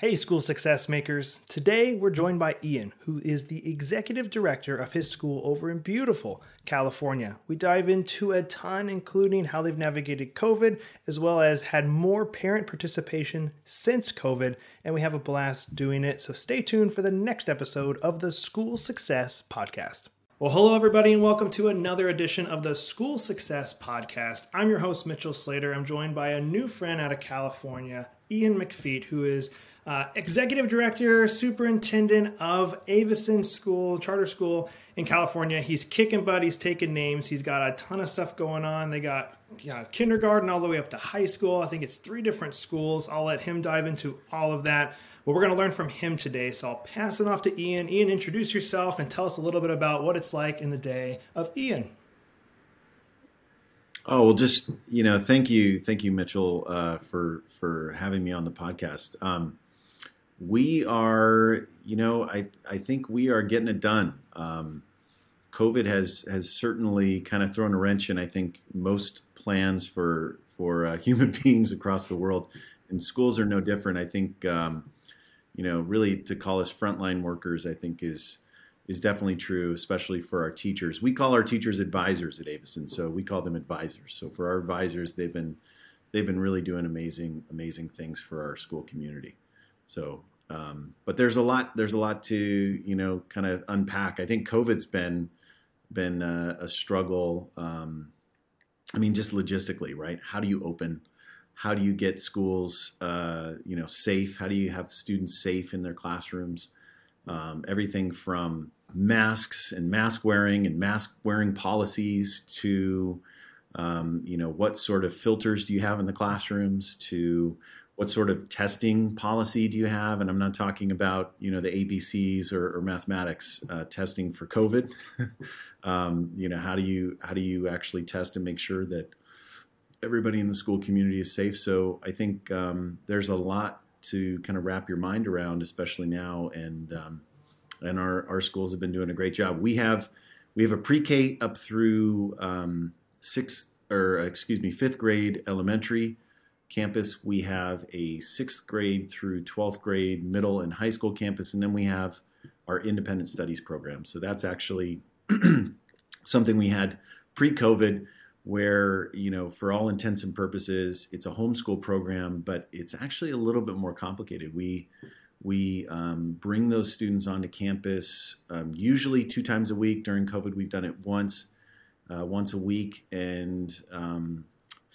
Hey, school success makers. Today we're joined by Ian, who is the executive director of his school over in beautiful California. We dive into a ton, including how they've navigated COVID, as well as had more parent participation since COVID, and we have a blast doing it. So stay tuned for the next episode of the School Success Podcast. Well, hello, everybody, and welcome to another edition of the School Success Podcast. I'm your host, Mitchell Slater. I'm joined by a new friend out of California, Ian McFeat, who is uh, executive director, superintendent of Aveson School, charter school in California. He's kicking butt, he's taking names, he's got a ton of stuff going on. They got yeah, kindergarten all the way up to high school. I think it's three different schools. I'll let him dive into all of that. But we're going to learn from him today. So I'll pass it off to Ian. Ian, introduce yourself and tell us a little bit about what it's like in the day of Ian. Oh well, just you know, thank you, thank you, Mitchell, uh, for for having me on the podcast. Um, we are, you know, I I think we are getting it done. Um, COVID has has certainly kind of thrown a wrench in I think most plans for for uh, human beings across the world, and schools are no different. I think, um, you know, really to call us frontline workers, I think is is definitely true, especially for our teachers. We call our teachers advisors at Aveson, so we call them advisors. So for our advisors, they've been they've been really doing amazing amazing things for our school community. So, um, but there's a lot there's a lot to you know kind of unpack. I think COVID's been been a, a struggle. Um, I mean, just logistically, right? How do you open? How do you get schools uh, you know safe? How do you have students safe in their classrooms? Um, everything from masks and mask wearing and mask wearing policies to um, you know what sort of filters do you have in the classrooms to what sort of testing policy do you have? And I'm not talking about you know the ABCs or, or mathematics uh, testing for COVID. um, you know how do you how do you actually test and make sure that everybody in the school community is safe? So I think um, there's a lot to kind of wrap your mind around, especially now. And um, and our our schools have been doing a great job. We have we have a pre-K up through um, sixth or excuse me fifth grade elementary campus. We have a sixth grade through 12th grade middle and high school campus, and then we have our independent studies program. So that's actually something we had pre-COVID, where you know, for all intents and purposes, it's a homeschool program, but it's actually a little bit more complicated. We we um, bring those students onto campus um, usually two times a week. During COVID, we've done it once, uh, once a week, and um,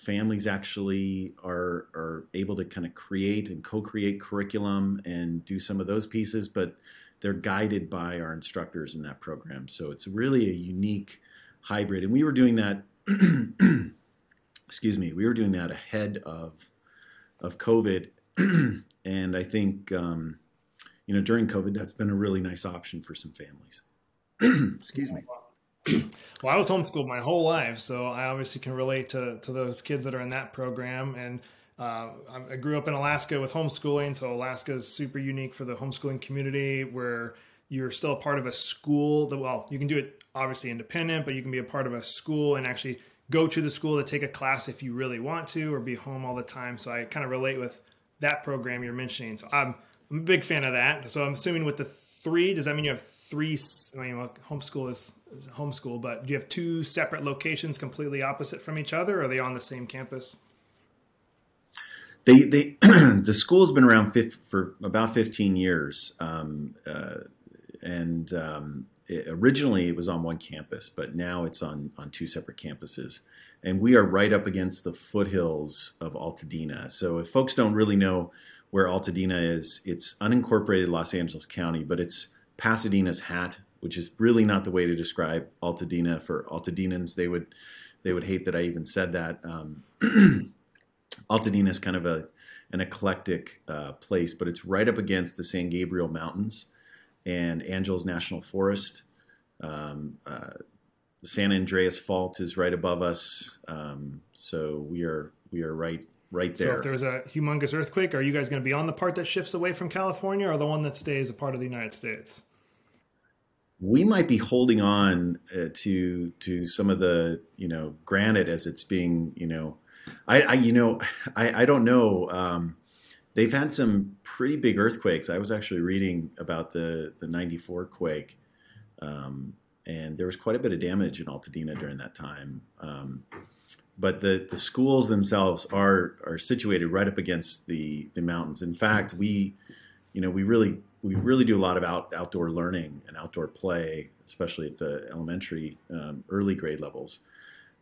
families actually are are able to kind of create and co-create curriculum and do some of those pieces, but they're guided by our instructors in that program. So it's really a unique hybrid, and we were doing that. excuse me, we were doing that ahead of of COVID, and I think um, you know during COVID that's been a really nice option for some families. excuse me. Well, I was homeschooled my whole life, so I obviously can relate to to those kids that are in that program. And uh, I grew up in Alaska with homeschooling, so Alaska is super unique for the homeschooling community, where you're still a part of a school. That well, you can do it obviously independent, but you can be a part of a school and actually go to the school to take a class if you really want to, or be home all the time. So I kind of relate with that program you're mentioning. So I'm I'm a big fan of that. So I'm assuming with the three, does that mean you have three? I mean, well, homeschool is, is homeschool, but do you have two separate locations completely opposite from each other? Or are they on the same campus? They, they, the school's been around for about 15 years, um, uh, and um, it, originally it was on one campus, but now it's on on two separate campuses, and we are right up against the foothills of Altadena. So if folks don't really know where Altadena is. It's unincorporated Los Angeles County, but it's Pasadena's hat, which is really not the way to describe Altadena. For Altadenans, they would they would hate that I even said that. Um, Altadena is kind of a an eclectic uh, place, but it's right up against the San Gabriel Mountains and Angeles National Forest. Um, uh, San Andreas Fault is right above us, um, so we are we are right right there. So if there's a humongous earthquake, are you guys going to be on the part that shifts away from California, or the one that stays a part of the United States? We might be holding on uh, to to some of the you know granite as it's being you know I, I you know I, I don't know um, they've had some pretty big earthquakes. I was actually reading about the the 94 quake um, and there was quite a bit of damage in Altadena during that time um, but the the schools themselves are are situated right up against the the mountains. In fact we you know we really we really do a lot of out, outdoor learning and outdoor play, especially at the elementary, um, early grade levels.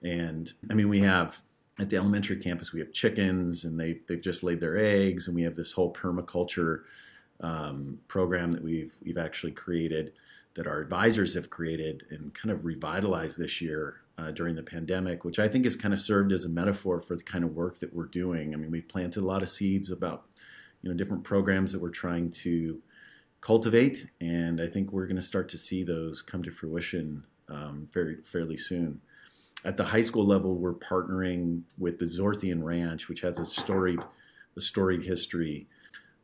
And I mean, we have at the elementary campus, we have chickens and they, they've just laid their eggs, and we have this whole permaculture um, program that we've, we've actually created that our advisors have created and kind of revitalized this year uh, during the pandemic, which I think has kind of served as a metaphor for the kind of work that we're doing. I mean, we've planted a lot of seeds about, you know, different programs that we're trying to cultivate, and I think we're going to start to see those come to fruition um, very fairly soon. At the high school level, we're partnering with the Zorthian Ranch, which has a storied, a storied history.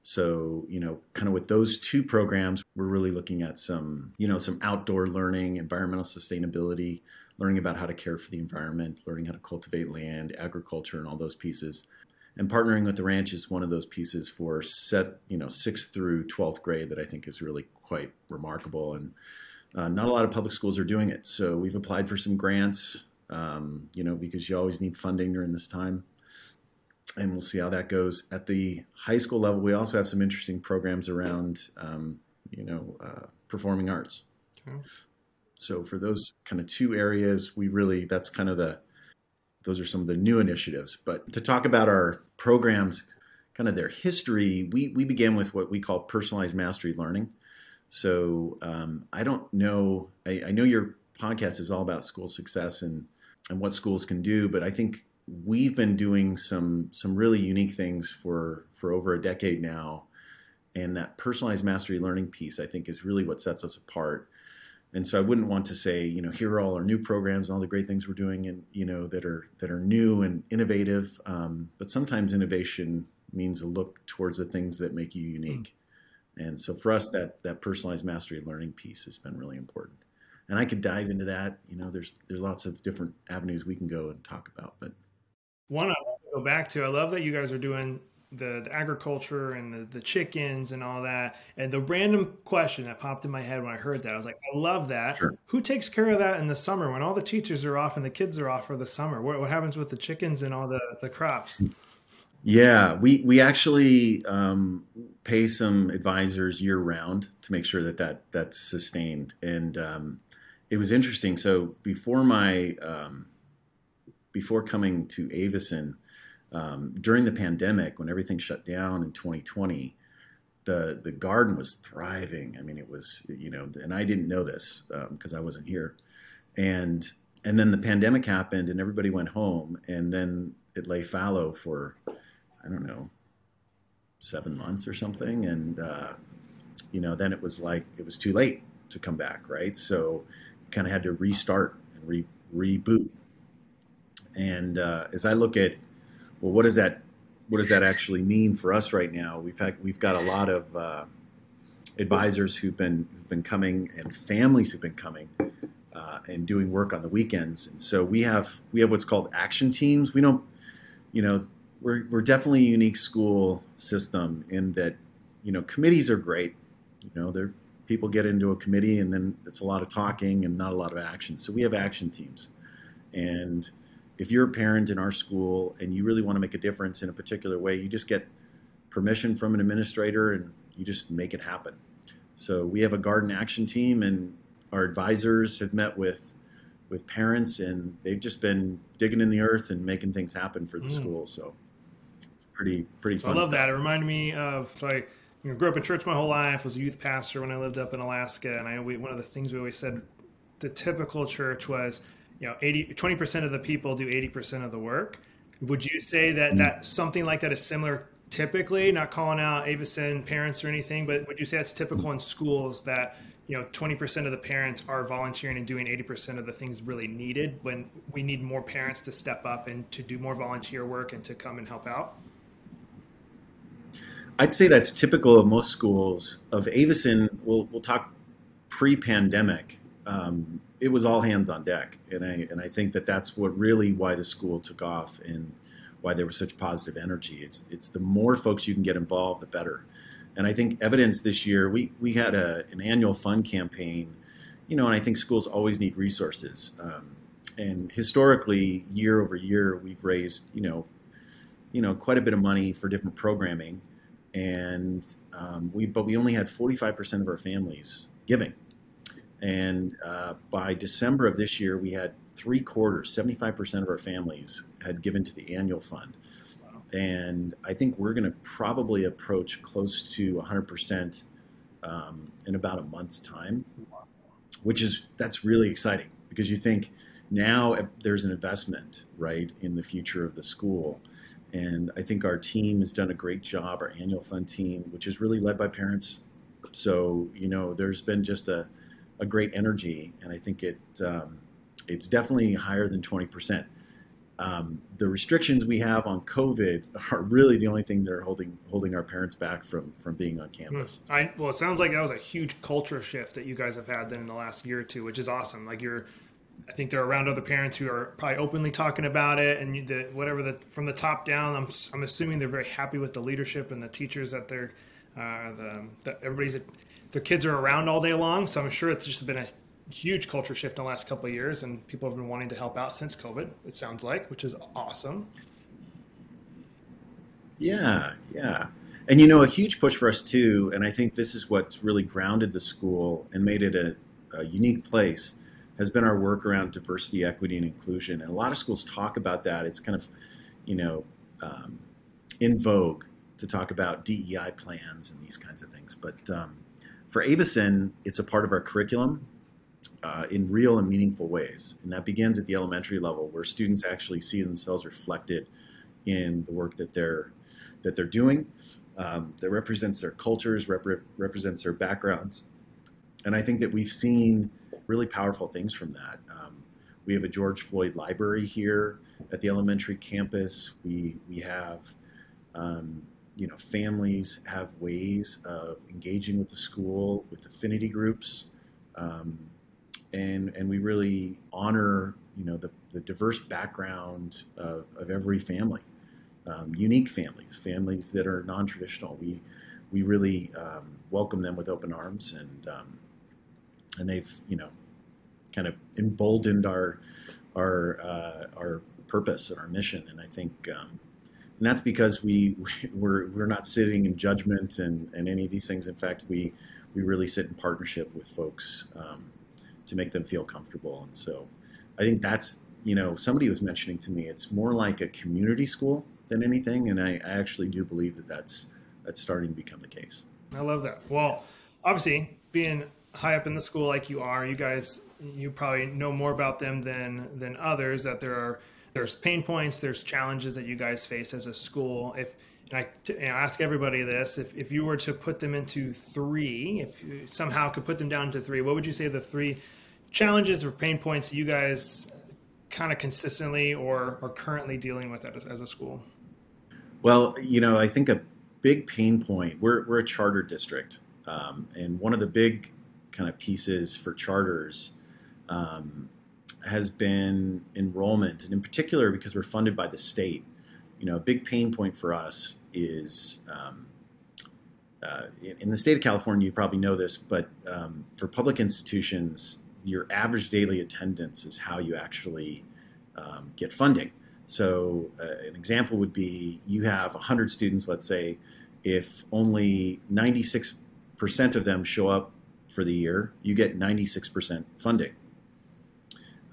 So, you know, kind of with those two programs, we're really looking at some, you know, some outdoor learning, environmental sustainability, learning about how to care for the environment, learning how to cultivate land, agriculture, and all those pieces and partnering with the ranch is one of those pieces for set you know sixth through 12th grade that i think is really quite remarkable. And uh, not a lot of public schools are doing it. So we've applied for some grants um, you know because you always need funding during this time. And we'll see how that goes. At the high school level we also have some interesting programs around um, you know uh, performing arts. Okay. so for those kind of two areas we really that's kind of the those are some of the new initiatives. But to talk about our programs, kind of their history, we, we began with what we call personalized mastery learning. So um, I don't know, I, I know your podcast is all about school success and, and what schools can do, but I think we've been doing some some really unique things for for over a decade now and that personalized mastery learning piece i think is really what sets us apart and so I wouldn't want to say, you know, here are all our new programs and all the great things we're doing, and you know that are that are new and innovative. Um, but sometimes innovation means a look towards the things that make you unique. Mm. And so for us, that that personalized mastery learning piece has been really important. And I could dive into that. You know, there's there's lots of different avenues we can go and talk about. But one I want to go back to. I love that you guys are doing the, the agriculture and the, the chickens and all that. And the random question that popped in my head when I heard that, I was like, I love that. Sure. Who takes care of that in the summer when all the teachers are off and the kids are off for the summer? What, what happens with the chickens and all the, the crops? Yeah, we we actually um, pay some advisors year round to make sure that that that's sustained. And um, it was interesting. So before my um, before coming to Aveson, um, during the pandemic when everything shut down in 2020 the the garden was thriving. I mean it was you know and i didn't know this because um, i wasn't here. And and then the pandemic happened and everybody went home and then it lay fallow for i don't know seven months or something. And uh, you know then it was like it was too late to come back right? So kind of had to restart and re- reboot. And uh, as i look at well, what does that what does that actually mean for us right now? We've had we've got a lot of uh, advisors who've been who've been coming and families who've been coming uh, and doing work on the weekends, and so we have we have what's called action teams. We don't, you know, we're we're definitely a unique school system in that, you know, committees are great. You know, they're people get into a committee and then it's a lot of talking and not a lot of action. So we have action teams, and if you're a parent in our school and you really want to make a difference in a particular way, you just get permission from an administrator and you just make it happen. So we have a garden action team, and our advisors have met with with parents, and they've just been digging in the earth and making things happen for the mm. school. So it's pretty pretty fun. I love stuff. that. It reminded me of so I you know, grew up in church my whole life. Was a youth pastor when I lived up in Alaska, and I we, one of the things we always said, the typical church was, you know, 20 percent of the people do eighty percent of the work. Would you say that Mm. that something like that is similar? Typically, not calling out Aveson parents or anything, but would you say that's typical in schools that you know 20% of the parents are volunteering and doing 80% of the things really needed when we need more parents to step up and to do more volunteer work and to come and help out? I'd say that's typical of most schools. Of Aveson, we'll we'll talk pre-pandemic. Um, it was all hands on deck, and I and I think that that's what really why the school took off and why there was such positive energy. It's it's the more folks you can get involved, the better. And I think evidence this year, we we had a, an annual fund campaign, you know, and I think schools always need resources. Um, and historically, year over year, we've raised, you know, you know, quite a bit of money for different programming and um, we but we only had 45% of our families giving and uh, by december of this year we had three quarters 75% of our families had given to the annual fund. And i think we're going to probably approach close to 100% um, in about a month's time which is that's really exciting because you think now there's an investment right in the future of the school. And I think our team has done a great job, our annual fund team, which is really led by parents. So, you know, there's been just a, a great energy, and I think it um, it's definitely higher than 20%. Um, the restrictions we have on COVID are really the only thing that are holding holding our parents back from from being on campus. I well, it sounds like that was a huge culture shift that you guys have had then in the last year or two, which is awesome. Like you're I think they're around other parents who are probably openly talking about it, and you, the, whatever the from the top down. I'm I'm assuming they're very happy with the leadership and the teachers that they're uh, the that everybody's their kids are around all day long. So I'm sure it's just been a huge culture shift in the last couple of years, and people have been wanting to help out since COVID. It sounds like, which is awesome. Yeah, yeah. And you know, a huge push for us too, and I think this is what's really grounded the school and made it a, a unique place, has been our work around diversity, equity, and inclusion. And a lot of schools talk about that. It's kind of, you know, um, in vogue to talk about DEI plans and these kinds of things. But um, for Aveson, it's a part of our curriculum uh, in real and meaningful ways. And that begins at the elementary level, where students actually see themselves reflected in the work that they're that they're doing. Um, that represents their cultures, repre- represents their backgrounds, and I think that we've seen really powerful things from that. Um, we have a George Floyd Library here at the elementary campus. We we have um, you know families have ways of engaging with the school with affinity groups, um, and and we really honor you know the, the diverse background of, of every family, um, unique families, families that are non-traditional. We we really um, welcome them with open arms and um, and they've you know kind of emboldened our our uh, our purpose and our mission and I think um, and that's because we we're we're not sitting in judgment and, and any of these things in fact we we really sit in partnership with folks um, to make them feel comfortable and so I think that's you know somebody was mentioning to me it's more like a community school than anything and I, I actually do believe that that's that's starting to become the case I love that. Well, obviously, being high up in the school like you are, you guys, you probably know more about them than than others. That there are there's pain points, there's challenges that you guys face as a school. If and I, and ask everybody this: if if you were to put them into three, if you somehow could put them down to three, what would you say the three challenges or pain points you guys kind of consistently or are currently dealing with as, as a school? Well, you know, I think a big pain point. We're we're a charter district, um, and one of the big kind of pieces for charters um, has been enrollment, and in particular because we're funded by the state. You know, a big pain point for us is um, uh, in, the state of California. You probably know this, but um, for public institutions, your average daily attendance is how you actually um, get funding. So, uh, an example would be you have 100 students, let's say, if only 96% of them show up for the year, you get 96% funding,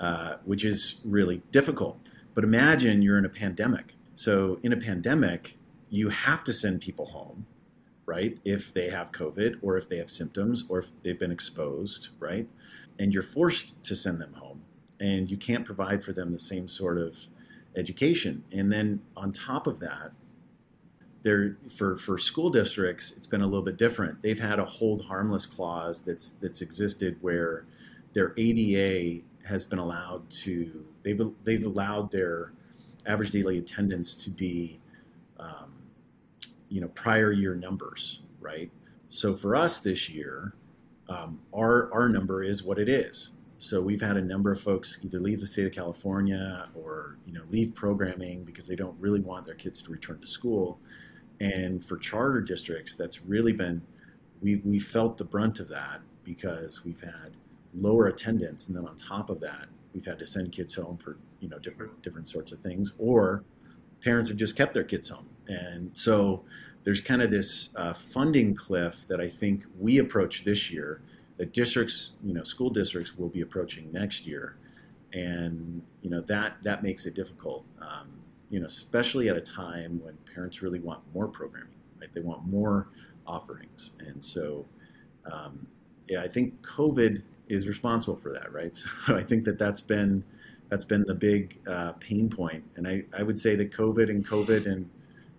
uh, which is really difficult. But imagine you're in a pandemic. So, in a pandemic, you have to send people home, right? If they have COVID or if they have symptoms or if they've been exposed, right? And you're forced to send them home and you can't provide for them the same sort of education. And then on top of that, there for for school districts, it's been a little bit different. They've had a hold harmless clause that's that's existed where their ADA has been allowed to they've they've allowed their average daily attendance to be um, you know prior year numbers, right? So for us this year, um, our our number is what it is. So we've had a number of folks either leave the state of California or you know leave programming because they don't really want their kids to return to school. And for charter districts, that's really been we we felt the brunt of that because we've had lower attendance, and then on top of that, we've had to send kids home for you know different different sorts of things, or parents have just kept their kids home, and so there's kind of this uh, funding cliff that I think we approach this year that districts, you know, school districts will be approaching next year, and you know that that makes it difficult. Um, you know, especially at a time when parents really want more programming, right? They want more offerings, and so um, yeah, I think COVID is responsible for that, right? So I think that that's been that's been the big uh, pain point, and I, I would say that COVID and COVID and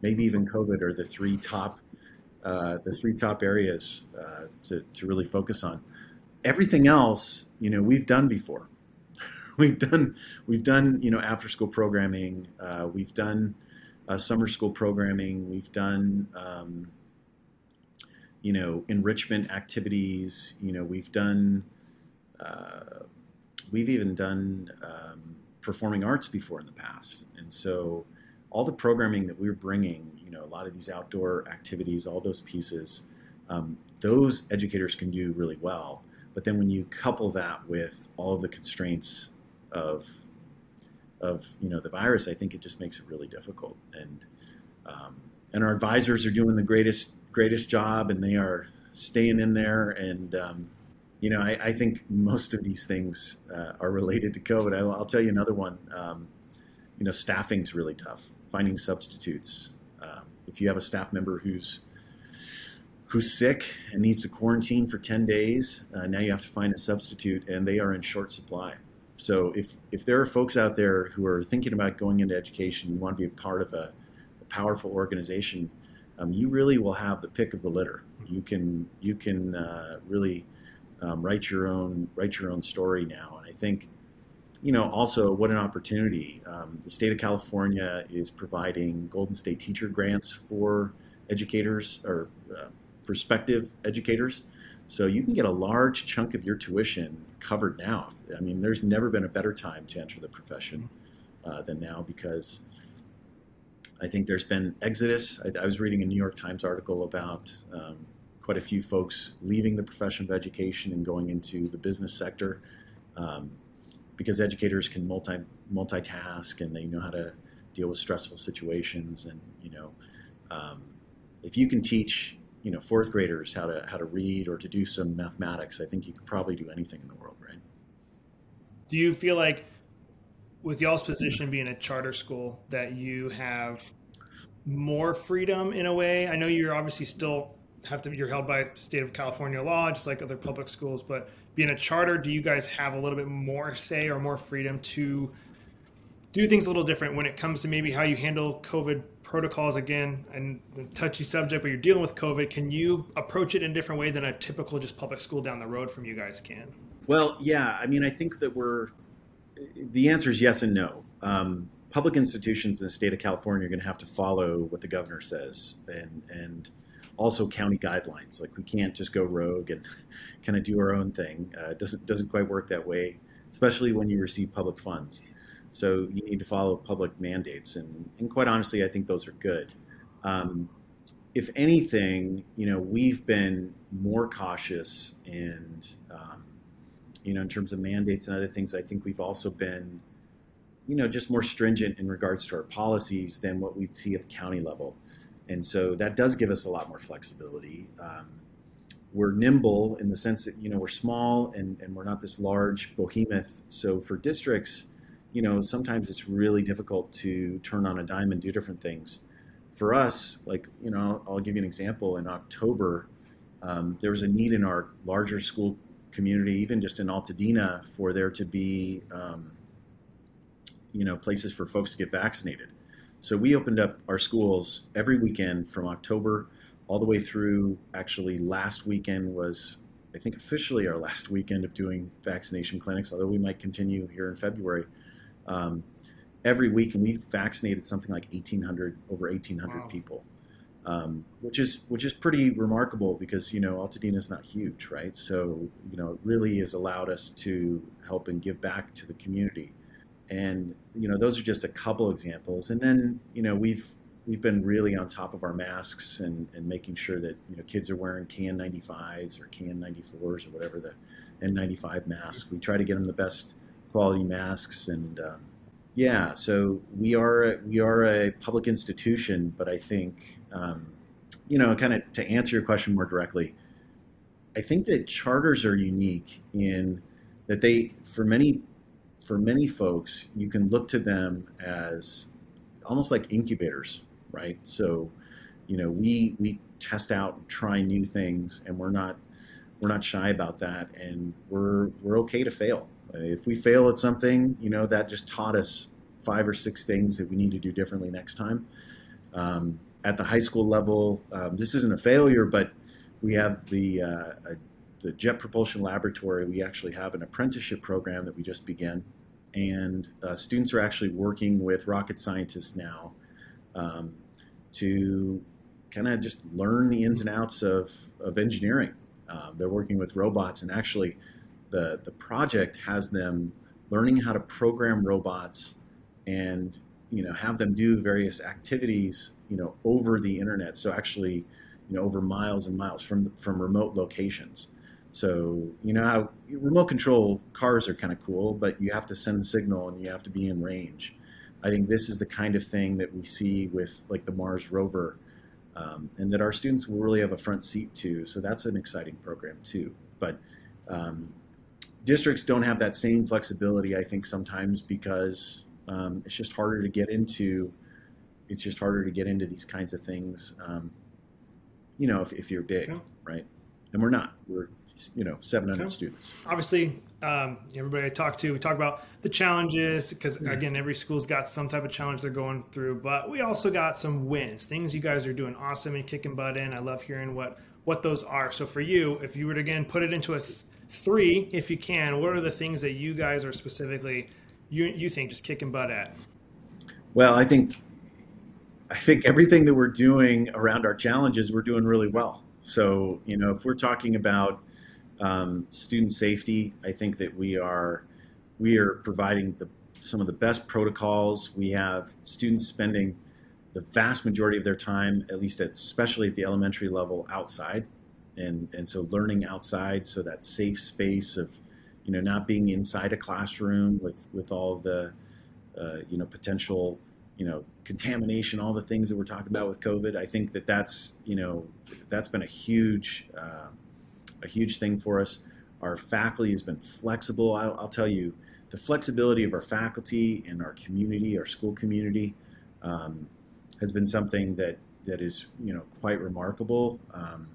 maybe even COVID are the three top uh, the three top areas uh, to, to really focus on. Everything else, you know, we've done before. we've done we've done you know after school programming. Uh, we've done uh, summer school programming. We've done um, you know enrichment activities. You know, we've done we've even done um, performing arts before in the past, and so all the programming that we're bringing, you know, a lot of these outdoor activities, all those pieces, um, those educators can do really well. But then when you couple that with all of the constraints of of you know the virus, I think it just makes it really difficult. And um, and our advisors are doing the greatest greatest job, and they are staying in there. And um, you know, I, I, think most of these things uh, are related to COVID. I'll, I'll, tell you another one. Um, you know, staffing's really tough finding substitutes. Um, if you have a staff member who's who's sick and needs to quarantine for 10 days, uh, now you have to find a substitute, and they are in short supply. So if if there are folks out there who are thinking about going into education, you want to be a part of a, a powerful organization, um, you really will have the pick of the litter. You can you can uh, really um, write your own write your own story now, and I think you know, also what an opportunity. Um, the state of California is providing Golden State teacher grants for educators or uh, prospective educators. So you can get a large chunk of your tuition covered now. I mean, there's never been a better time to enter the profession uh, than now because I think there's been exodus. I, I, was reading a New York Times article about um, quite a few folks leaving the profession of education and going into the business sector. Um, because educators can multi multitask and they know how to deal with stressful situations and you know um, if you can teach you know fourth graders how to how to read or to do some mathematics i think you could probably do anything in the world right do you feel like with y'all's position being a charter school that you have more freedom in a way i know you're obviously still have to you're held by state of california law just like other public schools but being a charter, do you guys have a little bit more say or more freedom to do things a little different when it comes to maybe how you handle COVID protocols again and the touchy subject, but you're dealing with COVID? Can you approach it in a different way than a typical just public school down the road from you guys can? Well, yeah. I mean, I think that we're the answer is yes and no. Um, public institutions in the state of California are going to have to follow what the governor says, and and also county guidelines. Like we can't just go rogue and kind of do our own thing. Uh, it doesn't doesn't quite work that way, especially when you receive public funds. So you need to follow public mandates, and, and quite honestly, I think those are good. Um, if anything, you know, we've been more cautious and um, you know, in terms of mandates and other things. I think we've also been, you know, just more stringent in regards to our policies than what we see at the county level and so that does give us a lot more flexibility. Um, we're nimble in the sense that you know we're small and, and we're not this large behemoth. So for districts, you know sometimes it's really difficult to turn on a dime and do different things. for us, like you know, I'll, I'll give you an example. In October, um, there was a need in our larger school community, even just in Altadena, for there to be um, you know places for folks to get vaccinated. So we opened up our schools every weekend from October all the way through. Actually, last weekend was, I think, officially our last weekend of doing vaccination clinics. Although we might continue here in February. Um, every week, and we've vaccinated something like 1,800, over 1,800 Wow. people, um, which is which is pretty remarkable because you know Altadena is not huge, right? So you know it really has allowed us to help and give back to the community, and you know those are just a couple examples. And then you know we've we've been really on top of our masks and, and making sure that you know kids are wearing KN95s or KN94s or whatever the N95 mask. We try to get them the best quality masks and um, yeah, so we are we are a public institution, but I think um, you know, kind of to answer your question more directly, I think that charters are unique in that they for many for many folks you can look to them as almost like incubators, right? So you know, we we test out and try new things, and we're not we're not shy about that, and we're we're okay to fail. If we fail at something, you know, that just taught us five or six things that we need to do differently next time. Um, at the high school level, um, this isn't a failure, but we have the uh, the Jet Propulsion Laboratory. We actually have an apprenticeship program that we just began, and uh, students are actually working with rocket scientists now um, to kind of just learn the ins and outs of, of engineering. Um, they're working with robots, and actually, the the project has them learning how to program robots and you know have them do various activities you know over the internet. So actually, you know, over miles and miles from from remote locations. So you know how remote control cars are kind of cool, but you have to send the signal and you have to be in range. I think this is the kind of thing that we see with like the Mars rover, um, and that our students will really have a front seat to. So that's an exciting program too. But um, districts don't have that same flexibility, I think, sometimes because um, it's just harder to get into. It's just harder to get into these kinds of things. Um, you know, if, if you're big, right? And we're not. We're you know 700 Okay. students. obviously um, everybody I talk to, we talk about the challenges because again, every school's got some type of challenge they're going through, but we also got some wins, things you guys are doing awesome and kicking butt in. I love hearing what what those are. So for you, if you were to again put it into a th- three, if you can, what are the things that you guys are specifically you you think just kicking butt at? Well, I think I think everything that we're doing around our challenges, we're doing really well. So, you know, if we're talking about um, student safety, I think that we are we are providing the some of the best protocols. We have students spending the vast majority of their time, at least at, especially at the elementary level, outside, and and so learning outside, so that safe space of, you know, not being inside a classroom with with all the, uh, you know, potential, you know, contamination, all the things that we're talking about with COVID. I think that that's you know that's been a huge uh, a huge thing for us. Our faculty has been flexible. I'll, I'll tell you, the flexibility of our faculty and our community, our school community, um, has been something that that is you know quite remarkable. Um,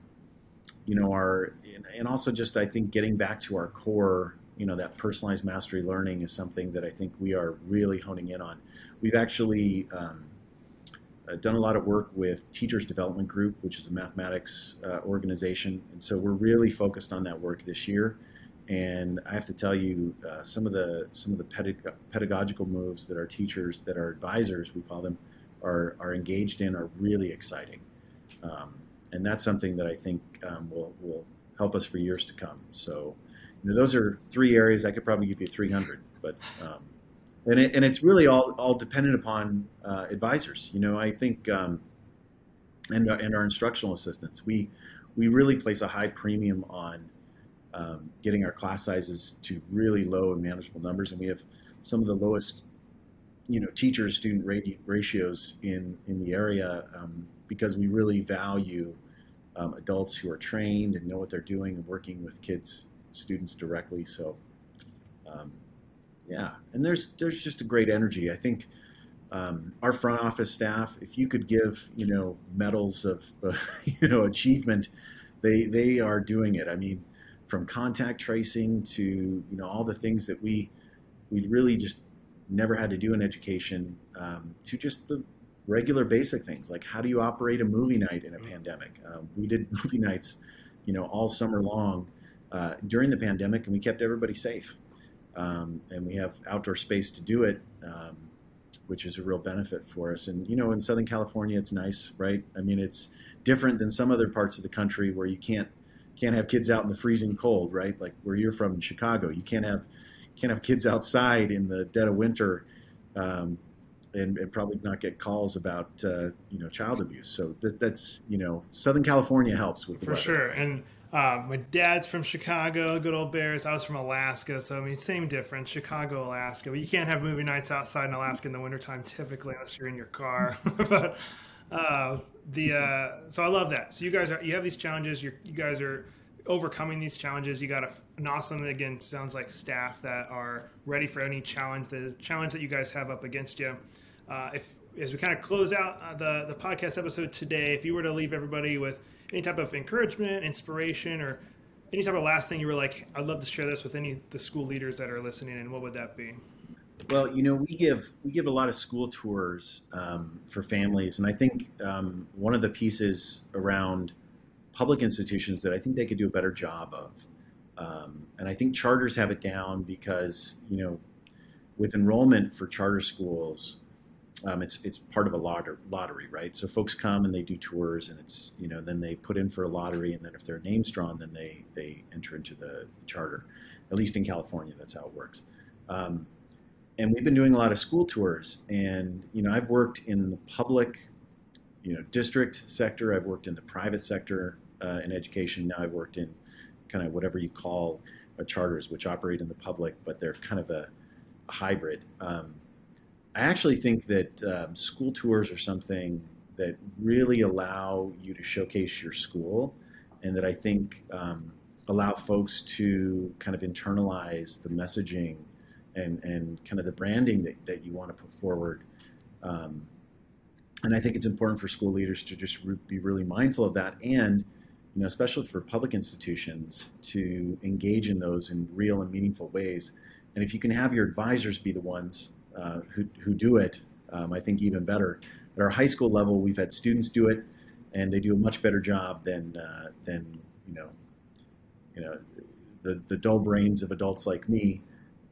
you know, our and, and also just I think getting back to our core, you know, that personalized mastery learning is something that I think we are really honing in on. We've actually um, done a lot of work with Teachers Development Group, which is a mathematics uh, organization, and so we're really focused on that work this year. And I have to tell you, uh, some of the some of the pedag- pedagogical moves that our teachers, that our advisors, we call them, are are engaged in, are really exciting. Um, and that's something that I think um, will will help us for years to come. So, you know, those are three areas. I could probably give you 300, but um, and it, and it's really all all dependent upon uh, advisors. You know, I think um, and and our instructional assistants. We we really place a high premium on um, getting our class sizes to really low and manageable numbers, and we have some of the lowest, you know, teacher student ratios in in the area um, because we really value um, adults who are trained and know what they're doing and working with kids students directly. So, um, yeah, and there's there's just a great energy. I think Um, our front office staff, if you could give, you know, medals of, uh, you know, achievement, they they are doing it. I mean, from contact tracing to you know all the things that we we really just never had to do in education um, to just the regular basic things like how do you operate a movie night in a pandemic um, we did movie nights you know all summer long uh, during the pandemic and we kept everybody safe um, and we have outdoor space to do it um, which is a real benefit for us and you know in southern california it's nice right i mean it's different than some other parts of the country where you can't can't have kids out in the freezing cold right like where you're from in chicago you can't have can't have kids outside in the dead of winter um, and, and, probably not get calls about uh, you know child abuse. So that, that's you know Southern California helps with the for weather. sure. And uh, my dad's from Chicago, good old Bears. I was from Alaska, so I mean same difference. Chicago, Alaska. But you can't have movie nights outside in Alaska in the wintertime typically unless you're in your car. but uh, the uh, so I love that. So you guys are you have these challenges. You're, you guys are overcoming these challenges. You got a, an awesome, again, sounds like staff that are ready for any challenge, the challenge that you guys have up against you. Uh, if as we kind of close out uh, the the podcast episode today, if you were to leave everybody with any type of encouragement, inspiration, or any type of last thing you were like, I'd love to share this with any the school leaders that are listening, and what would that be? Well, you know, we give we give a lot of school tours um, for families, and I think um, one of the pieces around public institutions that I think they could do a better job of. Um, and I think charters have it down because, you know, with enrollment for charter schools, um, it's it's part of a lottery, right? So folks come and they do tours, and it's you know then they put in for a lottery, and then if their name's drawn, then they they enter into the, the charter. At least in California, that's how it works. Um, and we've been doing a lot of school tours, and you know I've worked in the public, you know, district sector. I've worked in the private sector uh, in education. Now I've worked in kind of whatever you call charters, which operate in the public, but they're kind of a, a hybrid. Um, I actually think that um, school tours are something that really allow you to showcase your school, and that I think um, allow folks to kind of internalize the messaging and, and kind of the branding that, that you want to put forward. Um, and I think it's important for school leaders to just re- be really mindful of that and you know, especially for public institutions, to engage in those in real and meaningful ways. And if you can have your advisors be the ones uh, who, who do it, um, I think even better. At our high school level, we've had students do it, and they do a much better job than uh, than you know, you know, the the dull brains of adults like me.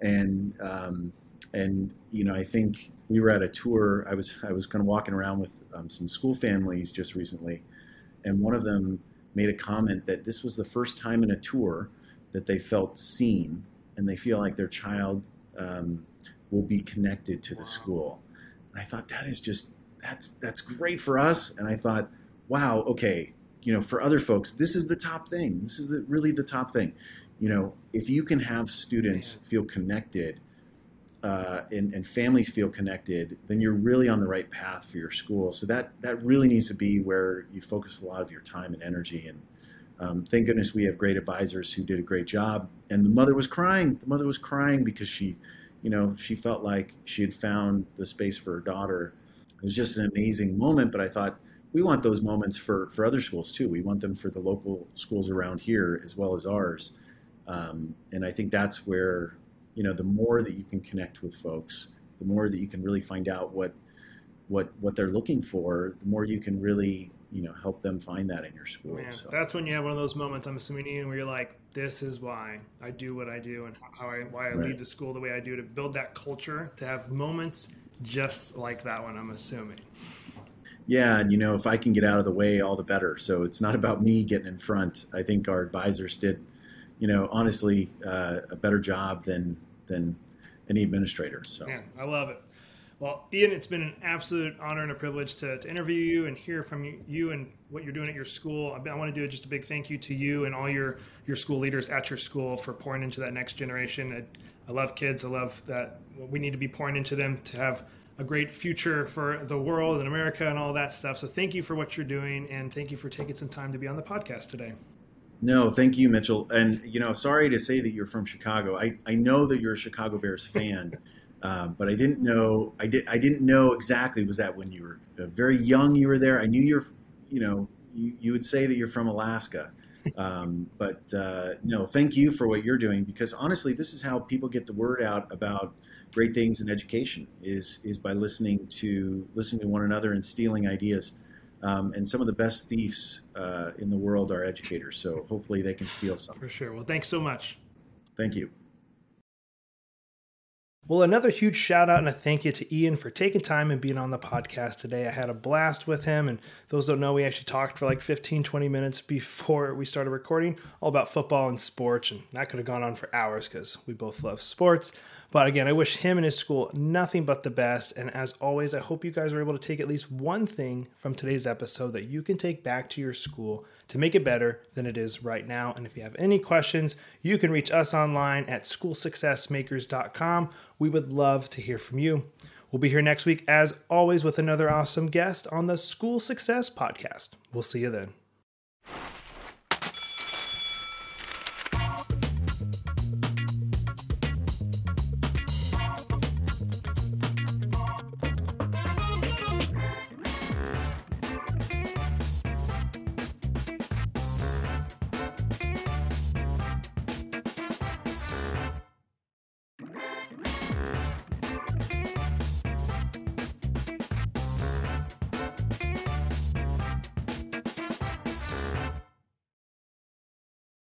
And um, and you know, I think we were at a tour. I was I was kind of walking around with um, some school families just recently, and one of them made a comment that this was the first time in a tour that they felt seen and they feel like their child um, will be connected to the school. And I thought that is just that's that's great for us. And I thought, wow, okay, you know, for other folks, this is the top thing. This is the, really the top thing. You know, if you can have students feel connected uh, and, and, families feel connected, then you're really on the right path for your school. So that that really needs to be where you focus a lot of your time and energy. And um, thank goodness we have great advisors who did a great job. And the mother was crying. The mother was crying because she, you know, she felt like she had found the space for her daughter. It was just an amazing moment. But I thought we want those moments for for other schools too. We want them for the local schools around here as well as ours. Um, and I think that's where you know, the more that you can connect with folks, the more that you can really find out what what what they're looking for, the more you can really you know help them find that in your school. Man, so. that's when you have one of those moments. I'm assuming Ian, where you're like, "This is why I do what I do, and how I why I right. lead the school the way I do to build that culture to have moments just like that one." I'm assuming. Yeah, and you know, if I can get out of the way, all the better. So it's not about me getting in front. I think our advisors did, you know, honestly, uh, a better job than than any administrator. So yeah, I love it. Well, Ian, it's been an absolute honor and a privilege to, to interview you and hear from you, you and what you're doing at your school. I, I want to do just a big thank you to you and all your, your school leaders at your school for pouring into that next generation. I, I love kids. I love that we need to be pouring into them to have a great future for the world and America and all that stuff. So thank you for what you're doing and thank you for taking some time to be on the podcast today. No, thank you, Mitchell. And you know, sorry to say that you're from Chicago. I, I know that you're a Chicago Bears fan. uh, but I didn't know. I did. I didn't know exactly. Was that when you were uh, very young? You were there. I knew you're. You know, you, you would say that you're from Alaska, um, but uh, no. Thank you for what you're doing because honestly, this is how people get the word out about great things in education. Is is by listening to listening to one another and stealing ideas. Um, and some of the best thieves uh, in the world are educators. So hopefully they can steal some. For sure. Well, thanks so much. Thank you. Well, another huge shout out and a thank you to Ian for taking time and being on the podcast today. I had a blast with him. And those don't know, we actually talked for like 15, 20 minutes before we started recording all about football and sports. And that could have gone on for hours because we both love sports. But again, I wish him and his school nothing but the best. And as always, I hope you guys are able to take at least one thing from today's episode that you can take back to your school to make it better than it is right now. And if you have any questions, you can reach us online at schoolsuccessmakers.com. We would love to hear from you. We'll be here next week, as always, with another awesome guest on the School Success Podcast. We'll see you then.